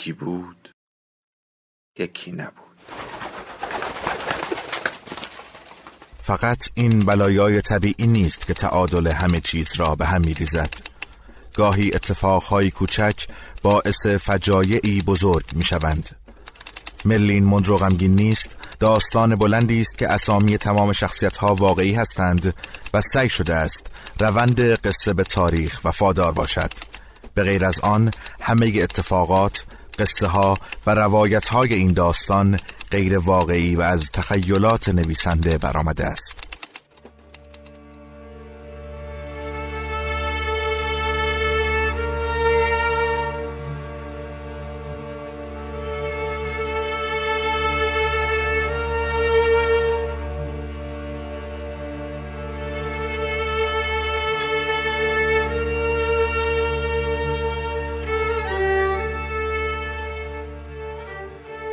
یکی بود یکی نبود. فقط این بلایای طبیعی نیست که تعادل همه چیز را به هم میریزد. گاهی اتفاقهای کوچک باعث فجایعی بزرگ می‌شوند. ملین مندرو غمگین نیست داستان بلندی است که اسامی تمام شخصیت ها واقعی هستند و سعی شده است روند قصه به تاریخ وفادار باشد. به غیر از آن همه اتفاقات قصه ها و روایت های این داستان غیر واقعی و از تخیلات نویسنده برآمده است.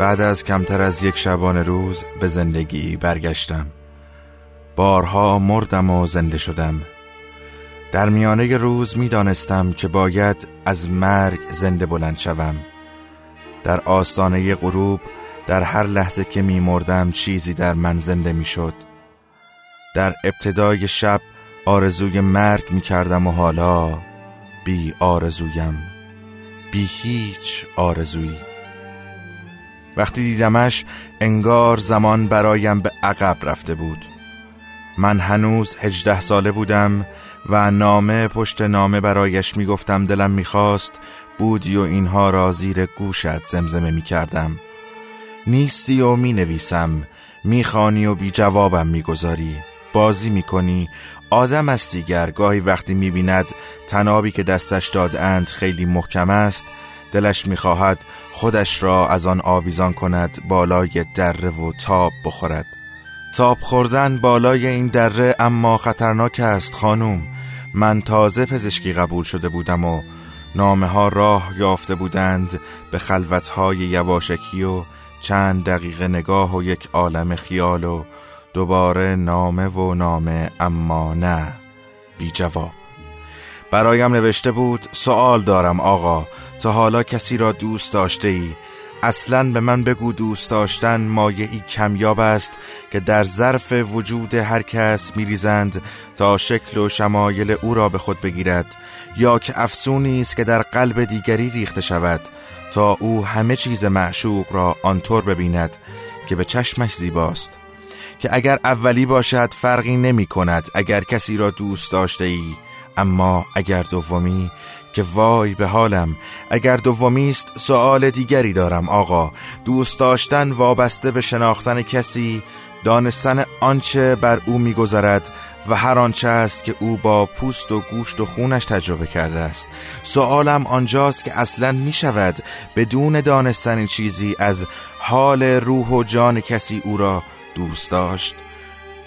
بعد از کمتر از یک شبانه روز به زندگی برگشتم. بارها مردم و زنده شدم. در میانه روز می دانستم که باید از مرگ زنده بلند شوم. در آستانه غروب در هر لحظه که می مردم چیزی در من زنده می شد در ابتدای شب آرزوی مرگ می کردم و حالا بی آرزویم. بی هیچ آرزویی. وقتی دیدمش انگار زمان برایم به عقب رفته بود. من هنوز هجده ساله بودم و نامه پشت نامه برایش می‌گفتم دلم می‌خواست بودی و اینها را زیر گوشت زمزمه می‌کردم. نیستی و می‌نویسم می‌خوانی و بی جوابم می‌گذاری. بازی می‌کنی آدم است دیگر. گاهی وقتی می‌بیند تنابی که دستش دادند خیلی محکم است. دلش می‌خواهد خودش را از آن آویزان کند بالای دره و تاب بخورد. تاب خوردن بالای این دره اما خطرناک است خانوم. من تازه پزشکی قبول شده بودم و نامه ها راه یافته بودند به خلوت های یواشکی و چند دقیقه نگاه و یک عالم خیال و دوباره نامه و نامه اما نه. بی جواب برایم نوشته بود سوال دارم آقا. تا حالا کسی را دوست داشته ای اصلا به من بگو دوست داشتن مایعی کمیاب است که در ظرف وجود هر کس میریزند تا شکل و شمایل او را به خود بگیرد یا که افسونی است که در قلب دیگری ریخته شود تا او همه چیز معشوق را آنطور ببیند که به چشمش زیباست. که اگر اولی باشد فرقی نمی کند اگر کسی را دوست داشته ای اما اگر دومی که وای به حالم اگر دومی است سوال دیگری دارم آقا. دوست داشتن وابسته به شناختن کسی دانستن آنچه بر او میگذرد و هر آنچه است که او با پوست و گوشت و خونش تجربه کرده است. سوالم آنجاست که اصلا می شود بدون دانستن چیزی از حال روح و جان کسی او را دوست داشت.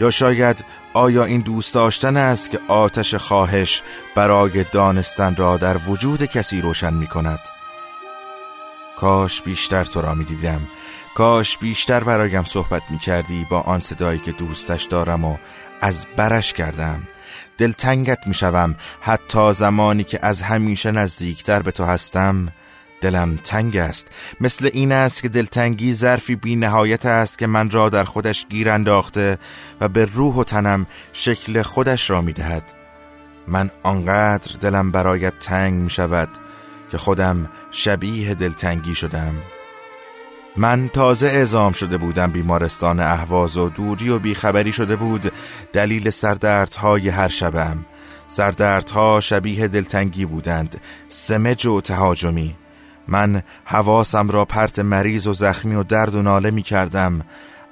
یا شاید آیا این دوست داشتن است که آتش خواهش برای دانستن را در وجود کسی روشن می کند؟ کاش بیشتر تو را می دیدم. کاش بیشتر برایم صحبت می کردی با آن صدایی که دوستش دارم و از برش کردم. دلتنگت می شوم. حتی زمانی که از همیشه نزدیکتر به تو هستم دلم تنگ است. مثل این است که دلتنگی ظرفی بی نهایت است که من را در خودش گیر انداخته و به روح و تنم شکل خودش را می دهد من آنقدر دلم برایت تنگ می شود که خودم شبیه دلتنگی شدم. من تازه اعزام شده بودم بیمارستان اهواز و دوری و بیخبری شده بود دلیل سردردهای هر شبم. سردردها شبیه دلتنگی بودند. سمج و تهاجمی. من حواسم را پرت مریض و زخمی و درد و ناله می کردم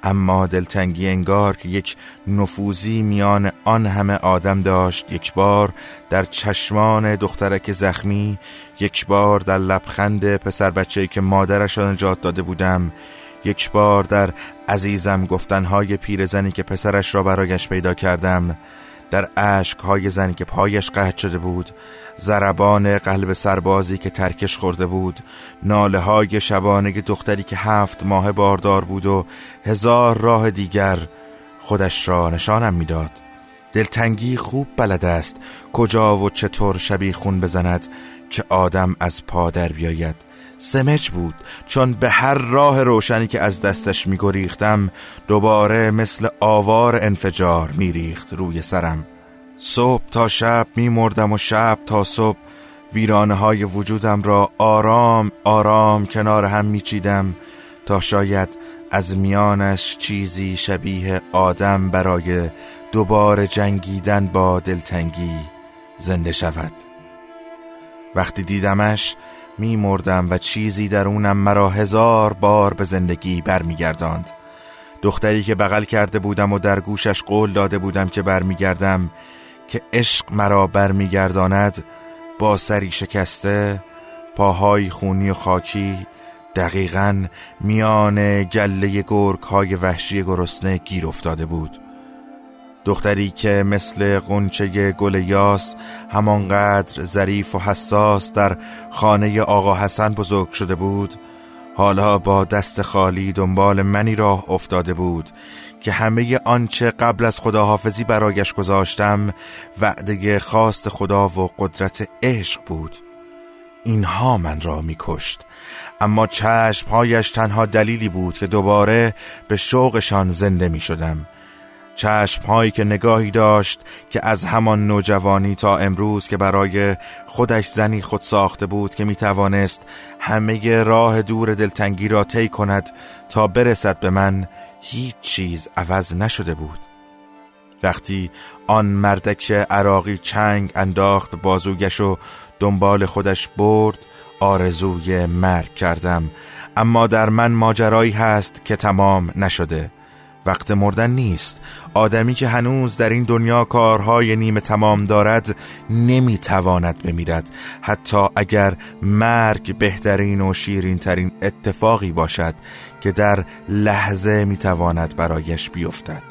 اما دلتنگی انگار که یک نفوذی میان آن همه آدم داشت یک بار در چشمان دخترک زخمی یک بار در لبخند پسر بچه‌ای که مادرش را نجات داده بودم یک بار در عزیزم گفتنهای پیرزنی که پسرش را برایش پیدا کردم. در های زنی که پایش قهد شده بود زربان قلب سربازی که ترکش خورده بود ناله های شبانه دختری که هفت ماه باردار بود و هزار راه دیگر خودش را نشانم می‌داد. دلتنگی خوب بلد است کجا و چطور شبی خون بزند که آدم از پا در بیاید سمج بود. چون به هر راه روشنی که از دستش میگریختم دوباره مثل آوار انفجار میریخت روی سرم. صبح تا شب میمردم و شب تا صبح ویرانه های وجودم را آرام آرام کنار هم میچیدم تا شاید از میانش چیزی شبیه آدم برای دوباره جنگیدن با دلتنگی زنده شود. وقتی دیدمش می مردم و چیزی درونم مرا هزار بار به زندگی برمیگرداند. دختری که بغل کرده بودم و در گوشش قول داده بودم که برمیگردم که عشق مرا برمیگرداند با سری شکسته پاهای خونی و خاکی دقیقا میان گله گرگ های وحشی گرسنه گیر افتاده بود. دختری که مثل قنچه گل یاس همانقدر ظریف و حساس در خانه آقا حسن بزرگ شده بود حالا با دست خالی دنبال منی راه افتاده بود که همه آنچه قبل از خداحافظی برایش گذاشتم وعده خواست خدا و قدرت عشق بود. اینها من را میکشت اما چشمهایش تنها دلیلی بود که دوباره به شوقشان زنده می شدم چشم هایی که نگاهی داشت که از همان نوجوانی تا امروز که برای خودش زنی خود ساخته بود که می توانست همه راه دور دلتنگی را طی کند تا برسد به من هیچ چیز عوض نشده بود. وقتی آن مردک عراقی چنگ انداخت بازوگش و دنبال خودش برد آرزوی مرگ کردم. اما در من ماجرایی هست که تمام نشده. وقت مردن نیست. آدمی که هنوز در این دنیا کارهای نیمه تمام دارد نمی‌تواند بمیرد. حتی اگر مرگ بهترین و شیرین ترین اتفاقی باشد که در لحظه می‌تواند برایش بیفتد.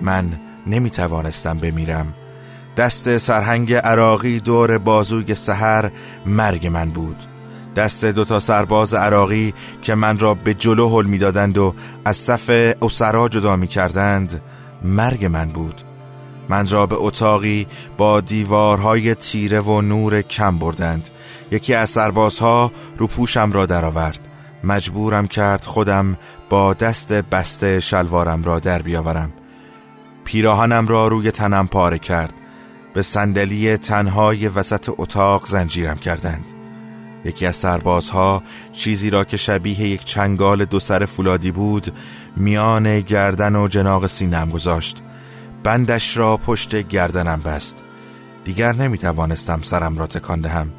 من نمی‌توانستم بمیرم. دست سرهنگ عراقی دور بازوی سحر مرگ من بود. دست دوتا سرباز عراقی که من را به جلو حل می‌دادند و از صف اسرا جدا می کردند مرگ من بود. من را به اتاقی با دیوارهای تیره و نور کم بردند. یکی از سربازها رو پوشم را درآورد. مجبورم کرد خودم با دست بسته شلوارم را در بیاورم. پیراهنم را روی تنم پاره کرد. به صندلی تنهای وسط اتاق زنجیرم کردند. یکی از سربازها چیزی را که شبیه یک چنگال دو سر فولادی بود میان گردن و جناق سینم گذاشت. بندش را پشت گردنم بست. دیگر نمی توانستم سرم را تکان دهم.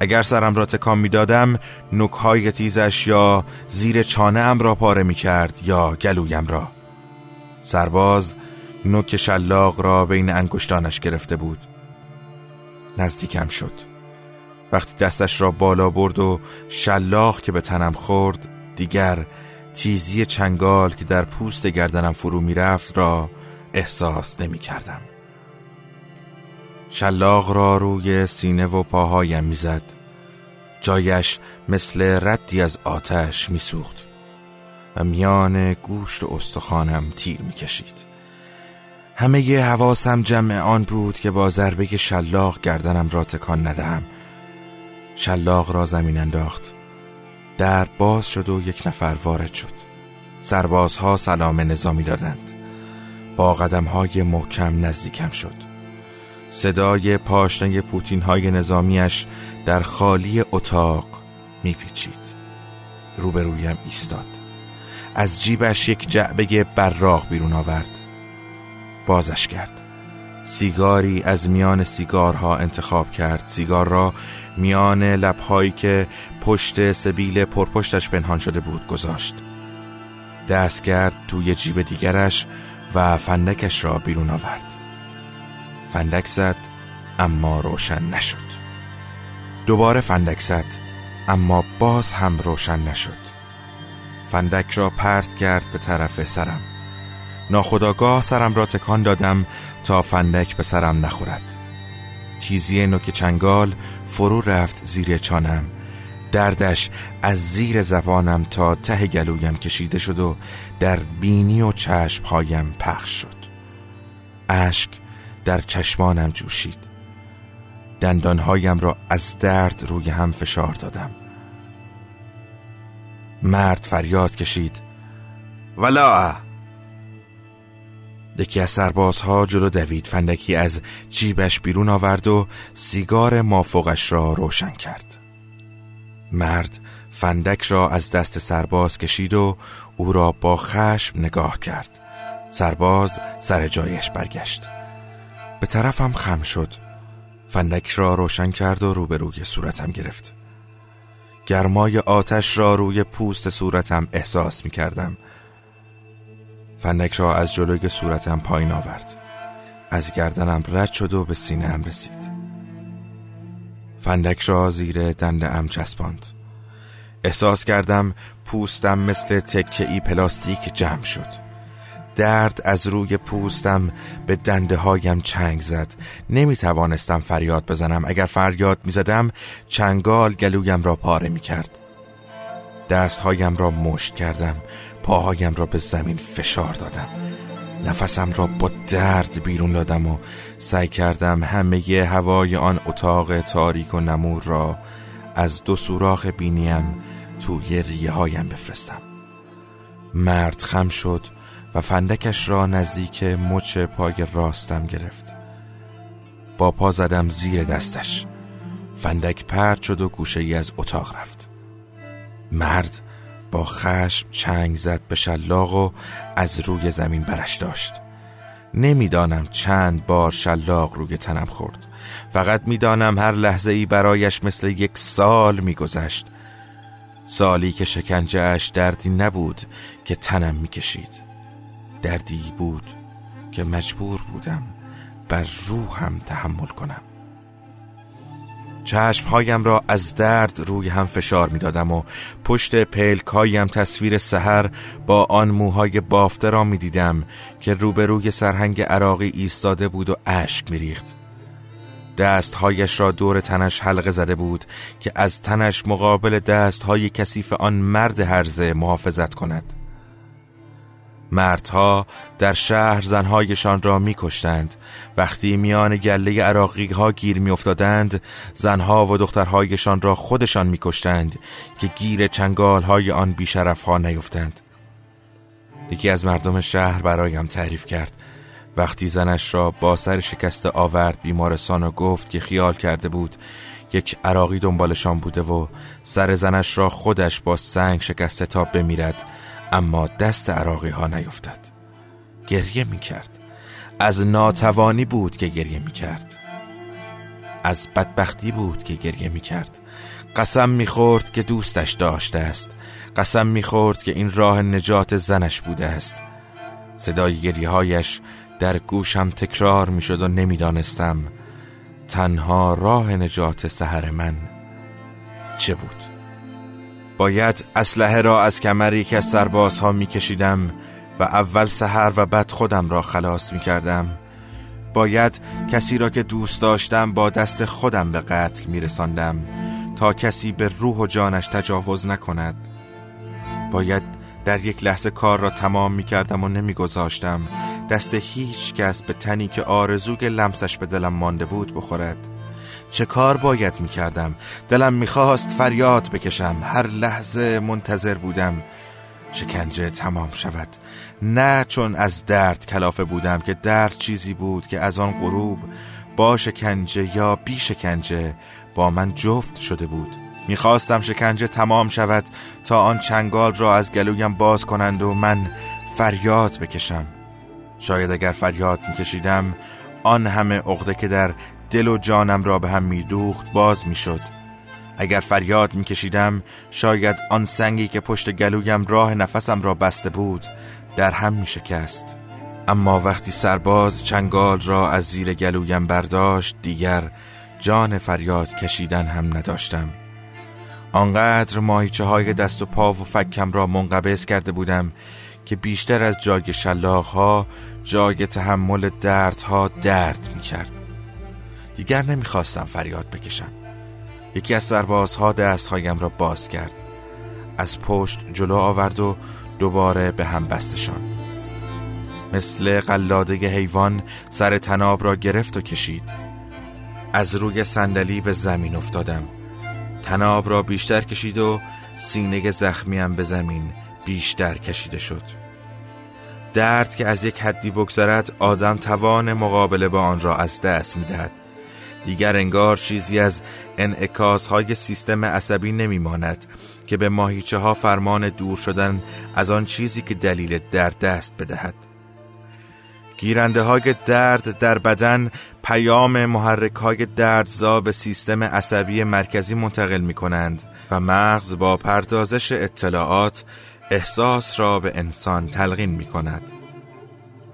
اگر سرم را تکان می دادم نکهای تیزش یا زیر چانه ام را پاره می کرد یا گلویم را. سرباز نوک شلاق را بین انگشتانش گرفته بود. نزدیکم شد. وقتی دستش را بالا برد و شلاق که به تنم خورد دیگر تیزی چنگال که در پوست گردنم فرو می‌رفت را احساس نمی کردم شلاق را روی سینه و پاهایم می‌زد. جایش مثل ردی از آتش میسوخت و میان گوشت و استخوانم تیر می‌کشید. همه حواسم جمع آن بود که با ضربه شلاق گردنم را تکان ندهم. شلاق را زمین انداخت. در باز شد و یک نفر وارد شد. سربازها سلام نظامی دادند. با قدم های محکم نزدیکم شد. صدای پاشنه پوتین های نظامیش در خالی اتاق میپیچید. روبرویم ایستاد. از جیبش یک جعبه براغ بیرون آورد. بازش کرد. سیگاری از میان سیگارها انتخاب کرد. سیگار را میان لبهایی که پشت سبیل پرپشتش پنهان شده بود گذاشت. دست کرد توی جیب دیگرش و فندکش را بیرون آورد. فندک زد اما روشن نشد. دوباره فندک زد اما باز هم روشن نشد. فندک را پرت کرد به طرف سرم. ناخداگاه سرم را تکان دادم تا فندک به سرم نخورد. تیزی نوک چنگال فرو رفت زیر چانم. دردش از زیر زبانم تا ته گلویم کشیده شد و در بینی و چشمهایم پخش شد. اشک در چشمانم جوشید. دندانهایم را از درد روی هم فشار دادم. مرد فریاد کشید. ولا یکی از سربازها جلو دوید فندکی از جیبش بیرون آورد و سیگار مافوقش را روشن کرد. مرد فندک را از دست سرباز کشید و او را با خشم نگاه کرد. سرباز سر جایش برگشت. به طرفم خم شد. فندک را روشن کرد و روبروی صورتم گرفت. گرمای آتش را روی پوست صورتم احساس می کردم فندک را از جلوی صورتم پایین آورد. از گردنم رد شد و به سینه هم رسید فندک را زیر دنده ام چسباند. احساس کردم پوستم مثل تکه ای پلاستیک جمع شد. درد از روی پوستم به دنده هایم چنگ زد. نمی توانستم فریاد بزنم. اگر فریاد می زدم چنگال گلویم را پاره می کرد دستهایم را مشت کردم. پاهایم را به زمین فشار دادم. نفسم را با درد بیرون دادم و سعی کردم همه ی هوای آن اتاق تاریک و نمور را از دو سوراخ بینیم توی ریه هایم بفرستم. مرد خم شد و فندکش را نزدیک مچ پای راستم گرفت. با پا زدم زیر دستش. فندک پرد شد و گوشه ای از اتاق رفت. مرد با خشم چنگ زد به شلاق و از روی زمین برش داشت. نمی‌دانم چند بار شلاق روی تنم خورد. فقط می‌دانم هر لحظه ای برایش مثل یک سال میگذشت. سالی که شکنجه اش دردی نبود که تنم می‌کشید. دردی بود که مجبور بودم بر روحم تحمل کنم. چشمهایم را از درد روی هم فشار می دادم و پشت پلکایم تصویر سحر با آن موهای بافته را می دیدم که روبروی سرهنگ عراقی ایستاده بود و اشک می ریخت. دستهایش را دور تنش حلقه زده بود که از تنش مقابل دستهای کثیف آن مرد هرزه محافظت کند مردها در شهر زنهایشان را میکشتند. وقتی میان گله عراقی ها گیر میافتادند زنها و دخترهایشان را خودشان میکشتند که گیر چنگال های آن بیشرف ها نیفتند. یکی از مردم شهر برایم تعریف کرد. وقتی زنش را با سر شکست آورد بیمارستان و گفت که خیال کرده بود یک عراقی دنبالشان بوده و سر زنش را خودش با سنگ شکسته تا بمیرد. اما دست عراقی ها نیفتد گریه می کرد از ناتوانی بود که گریه می کرد از بدبختی بود که گریه می کرد قسم می خورد که دوستش داشته است. قسم می خورد که این راه نجات زنش بوده است. صدای گریه هایش در گوشم تکرار می شد و نمی‌دانستم تنها راه نجات سهر من چه بود. باید اسلحه را از کمری که از سربازها می کشیدم و اول سحر و بعد خودم را خلاص می کردم باید کسی را که دوست داشتم با دست خودم به قتل می رساندم تا کسی به روح و جانش تجاوز نکند. باید در یک لحظه کار را تمام می کردم و نمی گذاشتم دست هیچ کس به تنی که آرزو که لمسش به دلم مانده بود بخورد. چه کار باید می کردم دلم می‌خواست فریاد بکشم. هر لحظه منتظر بودم شکنجه تمام شود. نه چون از درد کلافه بودم که درد چیزی بود که از آن غروب با شکنجه یا بی شکنجه با من جفت شده بود. می‌خواستم شکنجه تمام شود تا آن چنگال را از گلویم باز کنند و من فریاد بکشم. شاید اگر فریاد میکشیدم آن همه عقده که در دل و جانم را به هم میدوخت باز می‌شد. اگر فریاد میکشیدم شاید آن سنگی که پشت گلویم راه نفسم را بسته بود در هم می شکست اما وقتی سرباز چنگال را از زیر گلویم برداشت دیگر جان فریاد کشیدن هم نداشتم. آنقدر ماهیچه های دست و پا و فکم را منقبض کرده بودم که بیشتر از جای شلاق ها جای تحمل دردها درد می کرد دیگر نمی‌خواستم فریاد بکشم. یکی از سربازها دستهایم را باز کرد. از پشت جلو آورد و دوباره به هم بستشان. مثل قلاده حیوان سر تناب را گرفت و کشید. از روی صندلی به زمین افتادم. تناب را بیشتر کشید و سینه زخمیم به زمین بیشتر کشیده شد. درد که از یک حدی بگذرد آدم توان مقابله با آن را از دست می‌دهد. دیگر انگار چیزی از انعکاس های سیستم عصبی نمیماند که به ماهیچه ها فرمان دور شدن از آن چیزی که دلیل درد دست بدهد. گیرنده های درد در بدن پیام محرک های دردزا به سیستم عصبی مرکزی منتقل می کنند و مغز با پردازش اطلاعات احساس را به انسان تلقین می کند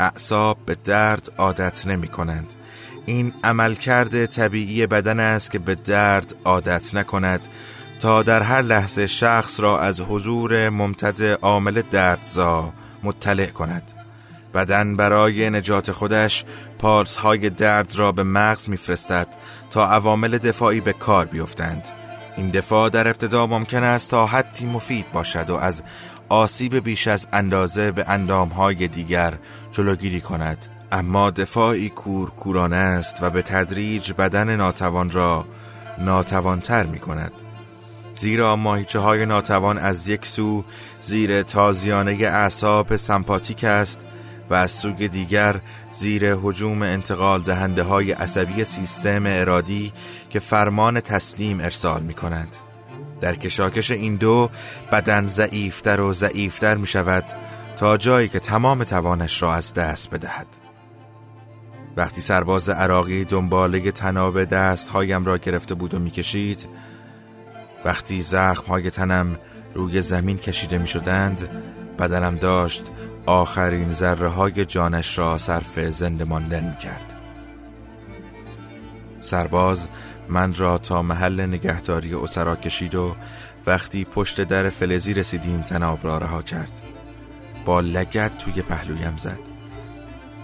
اعصاب به درد عادت نمی کنند این عملکرد طبیعی بدن است که به درد عادت نکند تا در هر لحظه شخص را از حضور ممتد عامل دردزا مطلع کند. بدن برای نجات خودش پالس های درد را به مغز میفرستد تا عوامل دفاعی به کار بیفتند. این دفاع در ابتدا ممکن است تا حدی مفید باشد و از آسیب بیش از اندازه به های دیگر جلوگیری کند. اما دفاعی کورکورانه است و به تدریج بدن ناتوان را ناتوانتر می کند زیرا ماهیچه های ناتوان از یک سو زیر تازیانه اعصاب سمپاتیک است و از سوی دیگر زیر حجوم انتقال دهنده های عصبی سیستم ارادی که فرمان تسلیم ارسال می کند در کشاکش این دو بدن ضعیفتر و ضعیفتر می شود تا جایی که تمام توانش را از دست بدهد. وقتی سرباز عراقی دنباله تناب دست هایم را گرفته بود و می‌کشید وقتی زخم های تنم روی زمین کشیده می شدند بدنم داشت آخرین ذره های جانش را صرف زنده ماندن کرد سرباز من را تا محل نگهداری اسرا کشید و وقتی پشت در فلزی رسیدیم تناب را رها کرد. با لگت توی پهلویم زد.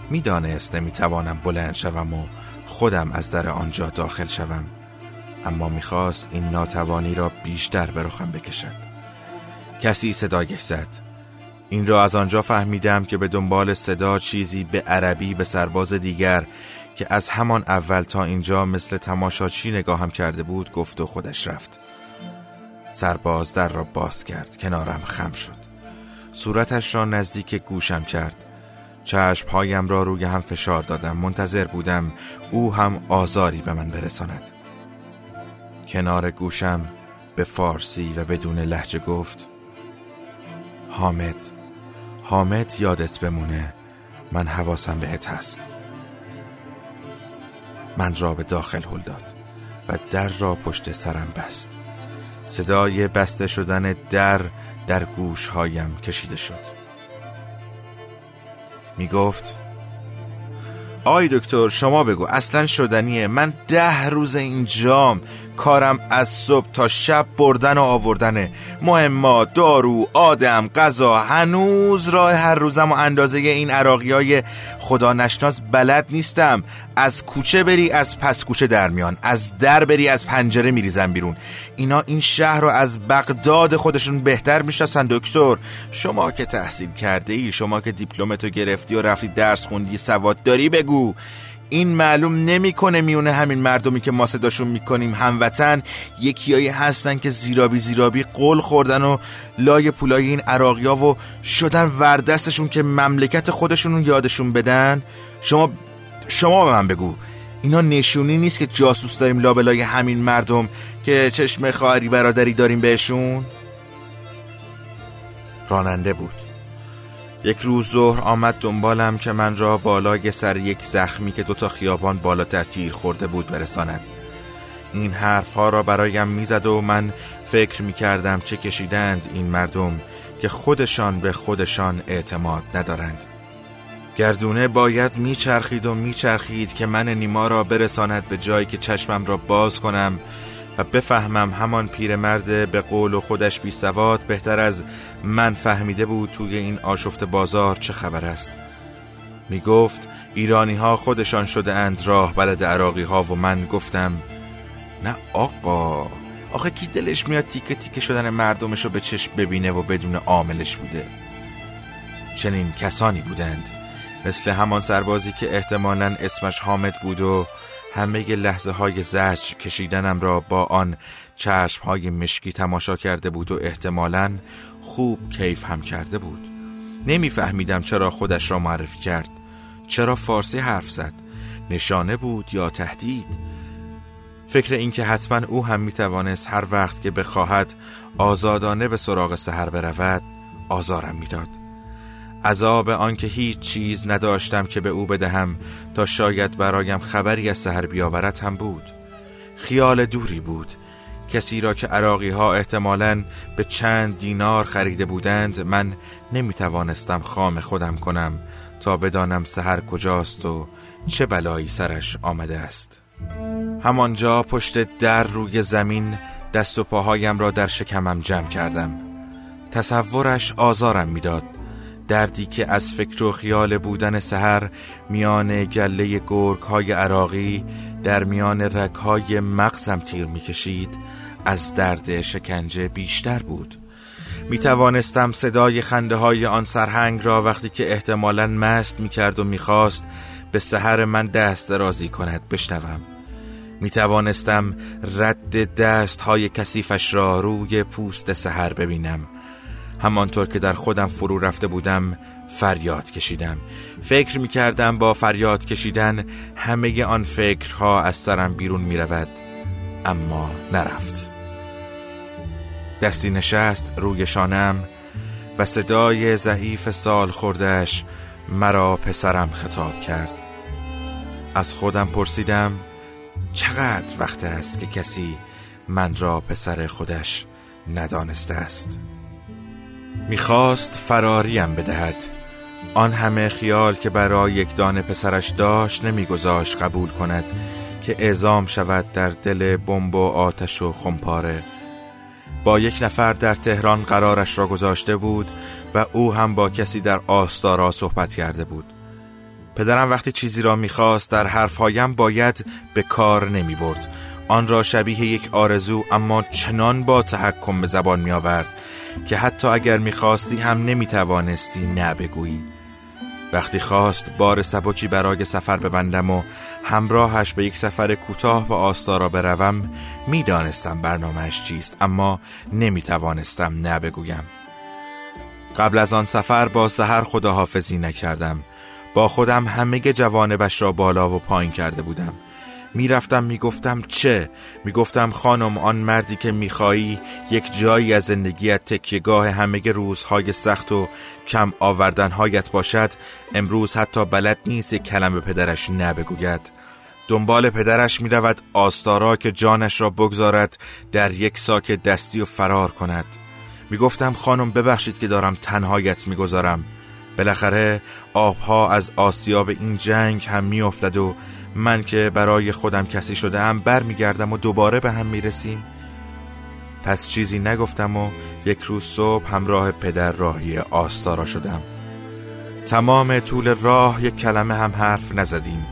می‌دانست نمی‌توانم بلند شوم و خودم از در آنجا داخل شوم اما می‌خواست این ناتوانی را بیشتر به رخم بکشد. کسی صدایش زد. این را از آنجا فهمیدم که به دنبال صدا چیزی به عربی به سرباز دیگر که از همان اول تا اینجا مثل تماشاچی نگاهم کرده بود گفت و خودش رفت. سرباز در را باز کرد کنارم خم شد. صورتش را نزدیک گوشم کرد. چشمهایم را روی هم فشار دادم. منتظر بودم او هم آزاری به من برساند. کنار گوشم به فارسی و بدون لحجه گفت حامد حامد یادت بمونه من حواسم بهت هست. من را به داخل هل داد و در را پشت سرم بست. صدای بسته شدن در در گوشهایم کشیده شد. می گفت آی دکتر شما بگو اصلا شدنیه. من ده روز اینجام کارم از صبح تا شب بردن و آوردنه. مهمات دارو آدم غذا هنوز راه هر روزم و اندازه این عراقی های خدا نشناس بلد نیستم. از کوچه بری از پس کوچه در میان. از در بری از پنجره میریزن بیرون. اینا این شهر رو از بغداد خودشون بهتر می‌شناسن دکتر. شما که تحصیل کرده ای شما که دیپلمتو گرفتی و رفتی درس خوندی سواد داری بگو. این معلوم نمی‌کنه میونه همین مردمی که ما صداشون می‌کنیم. هموطن یکیایی هستن که زیرابی زیرابی قول خوردن و لای پولای این عراقیا و شدن وردستشون که مملکت خودشون یادشون بدن. شما شما به من بگو. اینا نشونی نیست که جاسوس داریم لابلای همین مردم که چشم خواهری برادری داریم بهشون؟ راننده بود. یک روز ظهر آمد دنبالم که من را بالای سر یک زخمی که دوتا خیابان بالاتر تیر خورده بود برساند. این حرفها را برایم می‌زد و من فکر می‌کردم چه کشیدند این مردم که خودشان به خودشان اعتماد ندارند. گردونه باید میچرخید و میچرخید که من نیما را برساند به جایی که چشمم را باز کنم و بفهمم همان پیرمرد به قول و خودش بی سواد بهتر از من فهمیده بود توی این آشفت بازار چه خبر است. می گفت ایرانی ها خودشان شده اند راه بلد عراقی ها و من گفتم نه آقا آخه کی دلش میاد تیکه تیکه شدن مردمش رو به چشم ببینه و بدون عاملش بوده؟ چنین کسانی بودند مثل همان سربازی که احتمالا اسمش حامد بود و همه لحظه های زجر کشیدنم را با آن چشم های مشکی تماشا کرده بود و احتمالا خوب کیف هم کرده بود. نمیفهمیدم چرا خودش را معرفی کرد. چرا فارسی حرف زد؟ نشانه بود یا تهدید؟ فکر اینکه حتما او هم می‌توانست هر وقت که بخواهد آزادانه به سراغ سهر برود آزارم می‌داد. عذاب آنکه هیچ چیز نداشتم که به او بدهم تا شاید برایم خبری از سهر بیاورد هم بود. خیال دوری بود. کسی را که عراقی ها احتمالا به چند دینار خریده بودند من نمی توانستم خام خودم کنم تا بدانم سهر کجاست و چه بلایی سرش آمده است. همانجا پشت در روی زمین دست و پاهایم را در شکمم جمع کردم. تصورش آزارم می‌داد. دردی که از فکر و خیال بودن سهر میان گله گرگ های عراقی در میان رگ های مغزم تیر می‌کشید از درد شکنجه بیشتر بود. می توانستم صدای خنده های آن سرهنگ را وقتی که احتمالا مست می کرد و می خواست به سهر من دست درازی کند بشنوم. می توانستم رد دست های کسیفش را روی پوست سهر ببینم. همانطور که در خودم فرو رفته بودم فریاد کشیدم. فکر می کردم با فریاد کشیدن همه آن فکرها از سرم بیرون می رود اما نرفت. دستی نشست روی شانم و صدای ضعیف سال خوردش مرا پسرم خطاب کرد. از خودم پرسیدم چقدر وقت است که کسی من را پسر خودش ندانسته است؟ می‌خواست فراریم بدهد. آن همه خیال که برای یک دانه پسرش داشت نمیگذاشت قبول کند که اعزام شود در دل بمب و آتش و خمپاره. با یک نفر در تهران قرارش را گذاشته بود و او هم با کسی در آستارا صحبت کرده بود. پدرم وقتی چیزی را می‌خواست در حرفهایم باید به کار نمی برد آن را شبیه یک آرزو اما چنان با تحکم به زبان می آورد که حتی اگر می‌خواستی هم نمی‌توانستی نه وقتی خواست بار سبکی برای سفر ببندم و همراهش به یک سفر کوتاه به آستارا بروم می‌دانستم برنامهش چیست اما نمی‌توانستم نه قبل از آن سفر با سهر خداحافظی نکردم. با خودم همه جوانبش را بالا و پایین کرده بودم. می‌رفتم می‌گفتم چه؟ می‌گفتم خانم آن مردی که میخوایی یک جایی از زندگیت تکیگاه همه روزهای سخت و کم آوردنهایت باشد امروز حتی بلد نیست یک کلمه پدرش نبگوید. دنبال پدرش می‌رود آستارا که جانش را بگذارد در یک ساک دستی و فرار کند. می‌گفتم خانم ببخشید که دارم تنهایت می‌گذارم. بالاخره آبها از آسیاب این جنگ هم میافتد و من که برای خودم کسی شده بر میگردم و دوباره به هم می‌رسیم. پس چیزی نگفتم و یک روز صبح همراه پدر راهی آستارا شدم. تمام طول راه یک کلمه هم حرف نزدیم.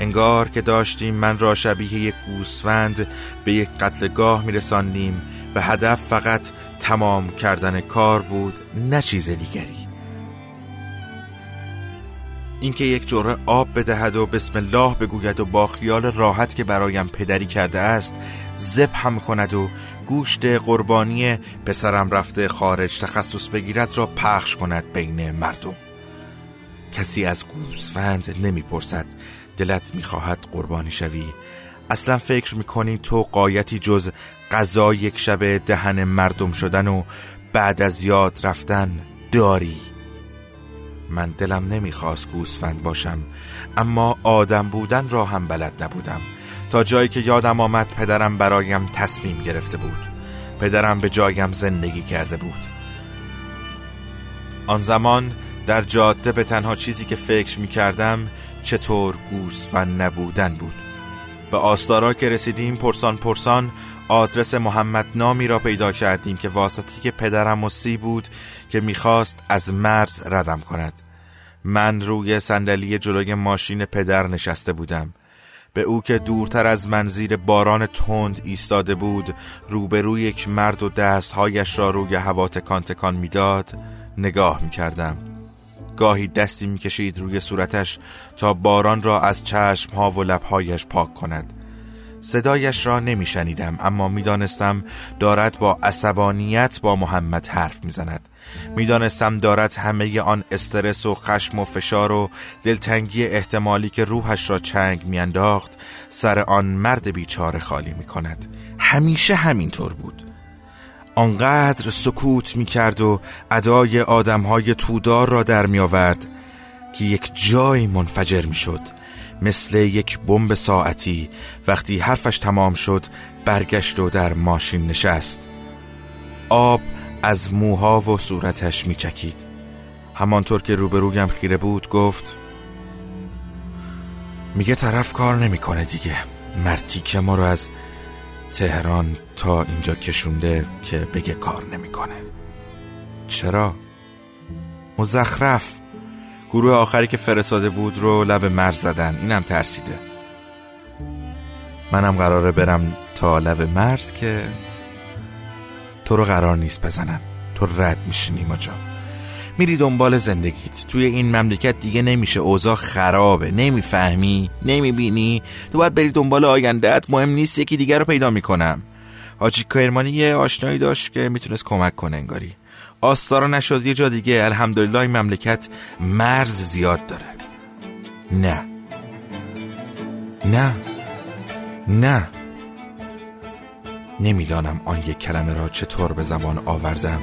انگار که داشتیم من را شبیه یک گوسفند به یک قتلگاه میرساندیم و هدف فقط تمام کردن کار بود نه چیز دیگری. اینکه یک جوره آب بدهد و بسم الله بگوید و با خیال راحت که برایم پدری کرده است زب هم کند و گوشت قربانی پسرم رفته خارج تخصص بگیرد را پخش کند بین مردم. کسی از گوسفند نمی‌پرسد دلت می‌خواهد قربانی شوی. اصلا فکر می‌کنی تو قایتی جز غذا یک شب دهن مردم شدن و بعد از یاد رفتن داری؟ من دلم نمی‌خواست گوسفند باشم اما آدم بودن را هم بلد نبودم. تا جایی که یادم آمد پدرم برایم تصمیم گرفته بود. پدرم به جایم زندگی کرده بود. آن زمان در جاده به تنها چیزی که فکر می کردم چطور گوسفند نبودن بود. به آستارا که رسیدیم پرسان پرسان آدرس محمد نامی را پیدا کردیم که واسطی که پدرم مسی بود که می‌خواست از مرز ردم کند. من روی صندلی جلوی ماشین پدر نشسته بودم. به او که دورتر از منزیر باران تند ایستاده بود روبروی یک مرد و دستهایش را روی هوا تکان تکان می‌داد نگاه می‌کردم. گاهی دستی می‌کشید روی صورتش تا باران را از چشم ها و لبهایش پاک کند. صدایش را نمیشنیدم اما می‌دانستم دارد با عصبانیت با محمد حرف می‌زند. می‌دانستم دارد همه آن استرس و خشم و فشار و دلتنگی احتمالی که روحش را چنگ میانداخت سر آن مرد بیچاره خالی می کند همیشه همینطور بود. آنقدر سکوت می کرد و ادای آدمهای تودار را در می آورد که یک جای منفجر می شد مثل یک بمب ساعتی وقتی حرفش تمام شد برگشت و در ماشین نشست. آب از موها و صورتش می چکید همانطور که روبرویم خیره بود گفت میگه طرف کار نمی‌کنه دیگه. مرتیکه ما رو از تهران تا اینجا کشونده که بگه کار نمی‌کنه. چرا؟ مزخرف. گروه آخری که فرستاده بود رو لب مرز زدن. اینم ترسیده. منم قراره برم تا لب مرز که تو رو قرار نیست بزنم. تو رد میشی نیما میری دنبال زندگیت. توی این مملکت دیگه نمیشه. اوضاع خرابه. نمی‌فهمی نمی‌بینی. تو باید بری دنبال آیندهت مهم نیست یکی دیگر رو پیدا می‌کنم. حاجی کرمانی یه آشنایی داشت که می‌تونست کمک کنه انگاری. آستارا نشد یه جا دیگه. الحمدلله این مملکت مرز زیاد داره. نه. نه. نه. نمی‌دانم آن یک کلمه را چطور به زبان آوردم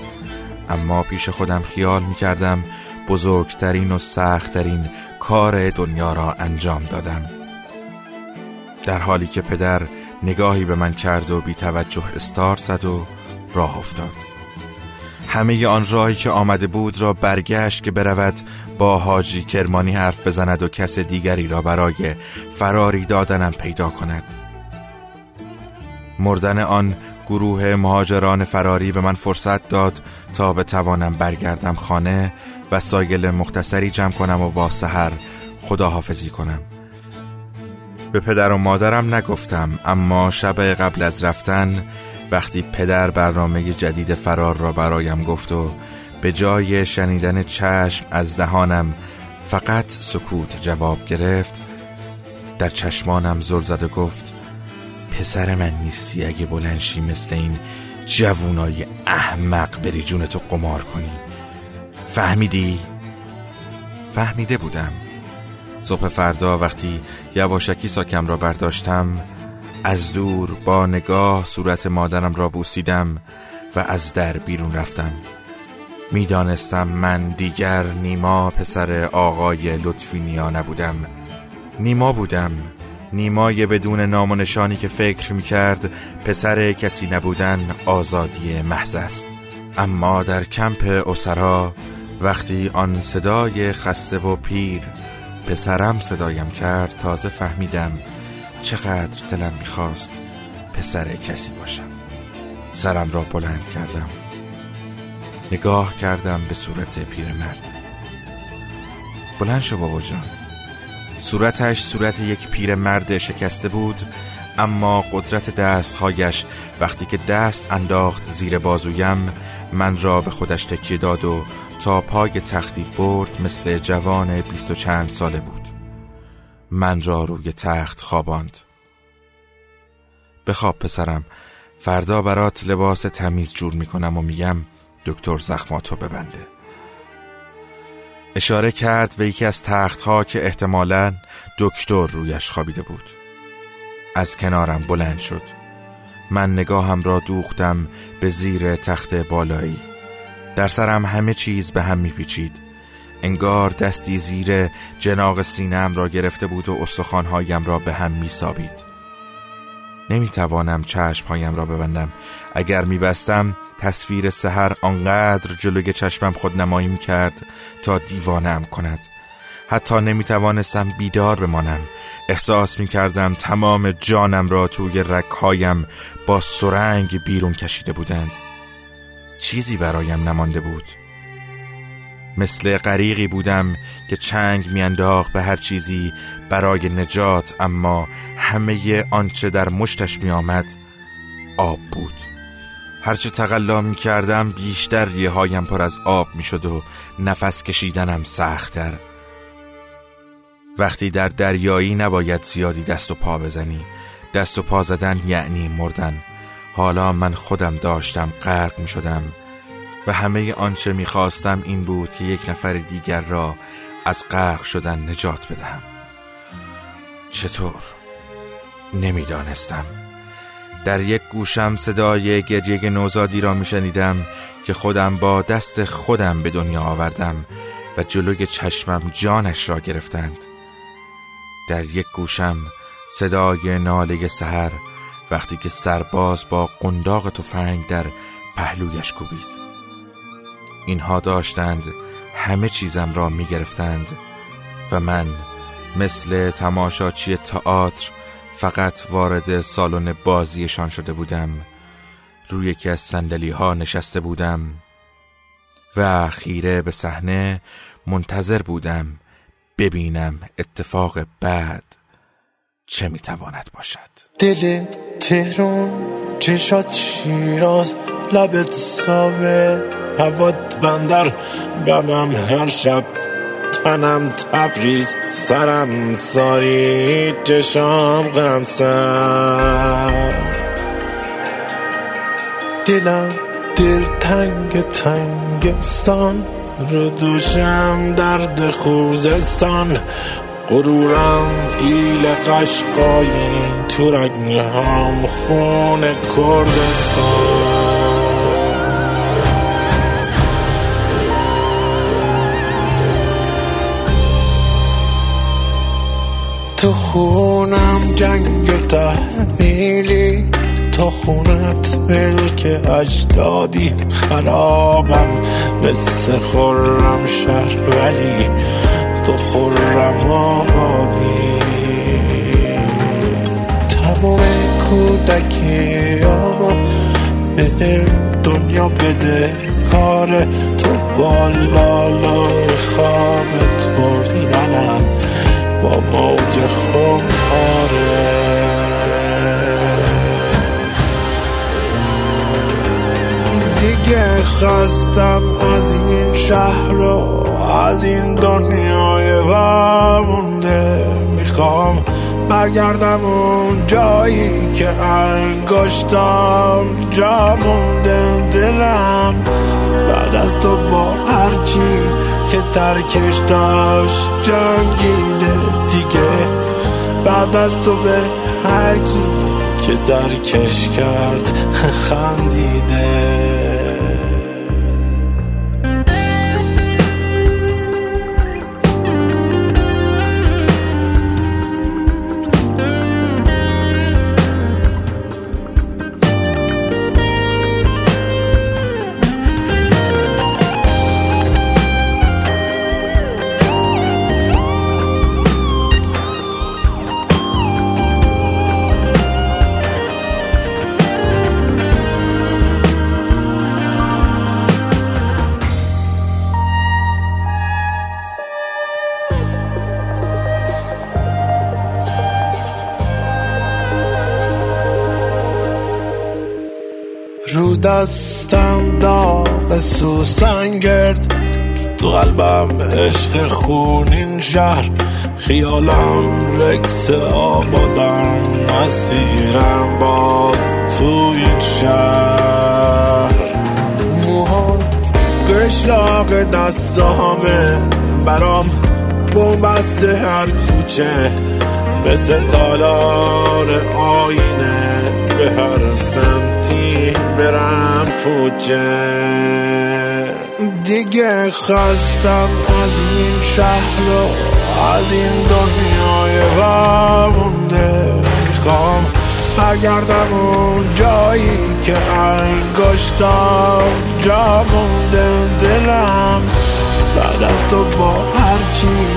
اما پیش خودم خیال می کردم بزرگترین و سختترین کار دنیا را انجام دادم. در حالی که پدر نگاهی به من کرد و بی توجه استار زد و راه افتاد. همه آن راهی که آمده بود را برگشت که برود با حاجی کرمانی حرف بزند و کس دیگری را برای فراری دادنم پیدا کند. مردن آن گروه مهاجران فراری به من فرصت داد تا بتوانم برگردم خانه و سایل مختصری جمع کنم و با سحر خداحافظی کنم. به پدر و مادرم نگفتم اما شب قبل از رفتن وقتی پدر برنامه جدید فرار را برایم گفت و به جای شنیدن چشم از دهانم فقط سکوت جواب گرفت در چشمانم زل زد و گفت پسر من نیستی اگه بلنشی مثل این جوونای احمق بری جونتو قمار کنی فهمیدی؟ فهمیده بودم صبح فردا وقتی یواشکی ساکم را برداشتم از دور با نگاه صورت مادرم را بوسیدم و از در بیرون رفتم. می‌دانستم من دیگر نیما پسر آقای لطفی نیا نبودم. نیما بودم. نیمای بدون نام و نشانی که فکر می کرد پسر کسی نبودن آزادی محض است. اما در کمپ اسرا وقتی آن صدای خسته و پیر پسرم صدایم کرد تازه فهمیدم چقدر دلم می‌خواست پسر کسی باشم. سرم را بلند کردم. نگاه کردم به صورت پیرمرد. بلند شو بابا جان. صورتش صورت یک پیرمرد شکسته بود اما قدرت دستهایش وقتی که دست انداخت زیر بازویم من را به خودش تکیه داد و تا پای تختی برد مثل جوان بیست و چند ساله بود. من را روی تخت خواباند. بخواب پسرم فردا برات لباس تمیز جور می‌کنم و میگم دکتر زخماتو ببنده. اشاره کرد به یکی از تختها که احتمالا دکتر رویش خوابیده بود. از کنارم بلند شد. من نگاهم را دوختم به زیر تخت بالایی. در سرم همه چیز به هم میپیچید. انگار دستی زیر جناق سینم را گرفته بود و استخوانهایم را به هم می سابید نمی توانم چشمهایم را ببندم. اگر می بستم تصویر سحر آنقدر جلوی چشمم خود نمایی می کرد تا دیوانم کند. حتی نمی توانستم بیدار بمانم. احساس می کردم تمام جانم را توی رکهایم با سرنگ بیرون کشیده بودند. چیزی برایم نمانده بود. مثل غریقی بودم که چنگ میانداخت به هر چیزی برای نجات اما همه آنچه در مشتش میآمد آب بود. هرچه تقلا می کردم بیشتر ریه هایم پر از آب می شد و نفس کشیدنم سختتر. وقتی در دریایی نباید زیادی دست و پا بزنی. دست و پا زدن یعنی مردن. حالا من خودم داشتم غرق می شدم و همه آنچه می خواستم این بود که یک نفر دیگر را از غرق شدن نجات بدهم چطور؟ نمی‌دانستم. در یک گوشم صدای گریه نوزادی را می شنیدم که خودم با دست خودم به دنیا آوردم و جلوی چشمم جانش را گرفتند در یک گوشم صدای ناله سحر وقتی که سرباز با قنداق تفنگ در پهلویش کوبید. اینها داشتند همه چیزم را می گرفتند و من مثل تماشاچی تئاتر فقط وارد سالن بازیشان شده بودم. روی یکی از سندلی ها نشسته بودم و خیره به صحنه منتظر بودم ببینم اتفاق بعد چه می‌تواند باشد. دل تهران چشات شیراز لبت ساوه هوات بندر. بمم هر شب تنم تبریز سرم ساری چشام غمسر. دلم دل تنگ تنگستان رو دوشم درد خوزستان. غرورم ایل قشقایی تو رگنهام خون کردستان. تو خونم جنگ تحمیلی تو خونت ملک اجدادی خرابم مثل خورم شهر ولی تو خورم آبادی. تمام کودکی آما به دنیا بده کار تو. بالالای خوابت برد منم با موج خماره دیگه خواستم از این شهر و از این دنیای ومونده می‌خوام برگردم اون جایی که انگشتم جا مونده دلم بعد از تو با هرچی که ترکش داشت جنگیده دیگه. بعد از تو به هر کی که درکش کرد خندیده. قلبم عشق خونین شهر. خیالم رکس آبادم مسیرم باز تو این شهر. موهام قشلاق دستامه برام بومبست هر کوچه. مثل تالار آینه به هر سمتی برم پوچه. دیگه خستم از این شهر و از این دنیای وامونده می‌خوام برگردم اون جایی که انگشتم جا مونده. دلم بعد از تو با هرچی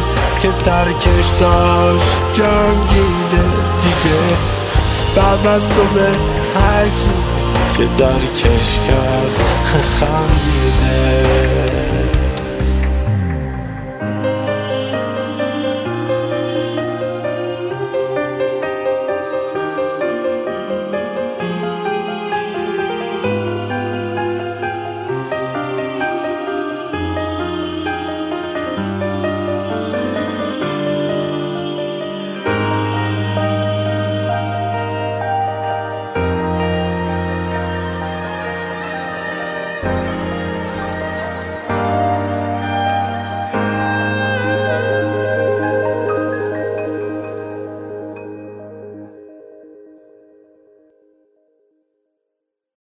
که ترکش داشت جنگیده دیگه. بعد از تو به هرکی که درکش کرد خندیده.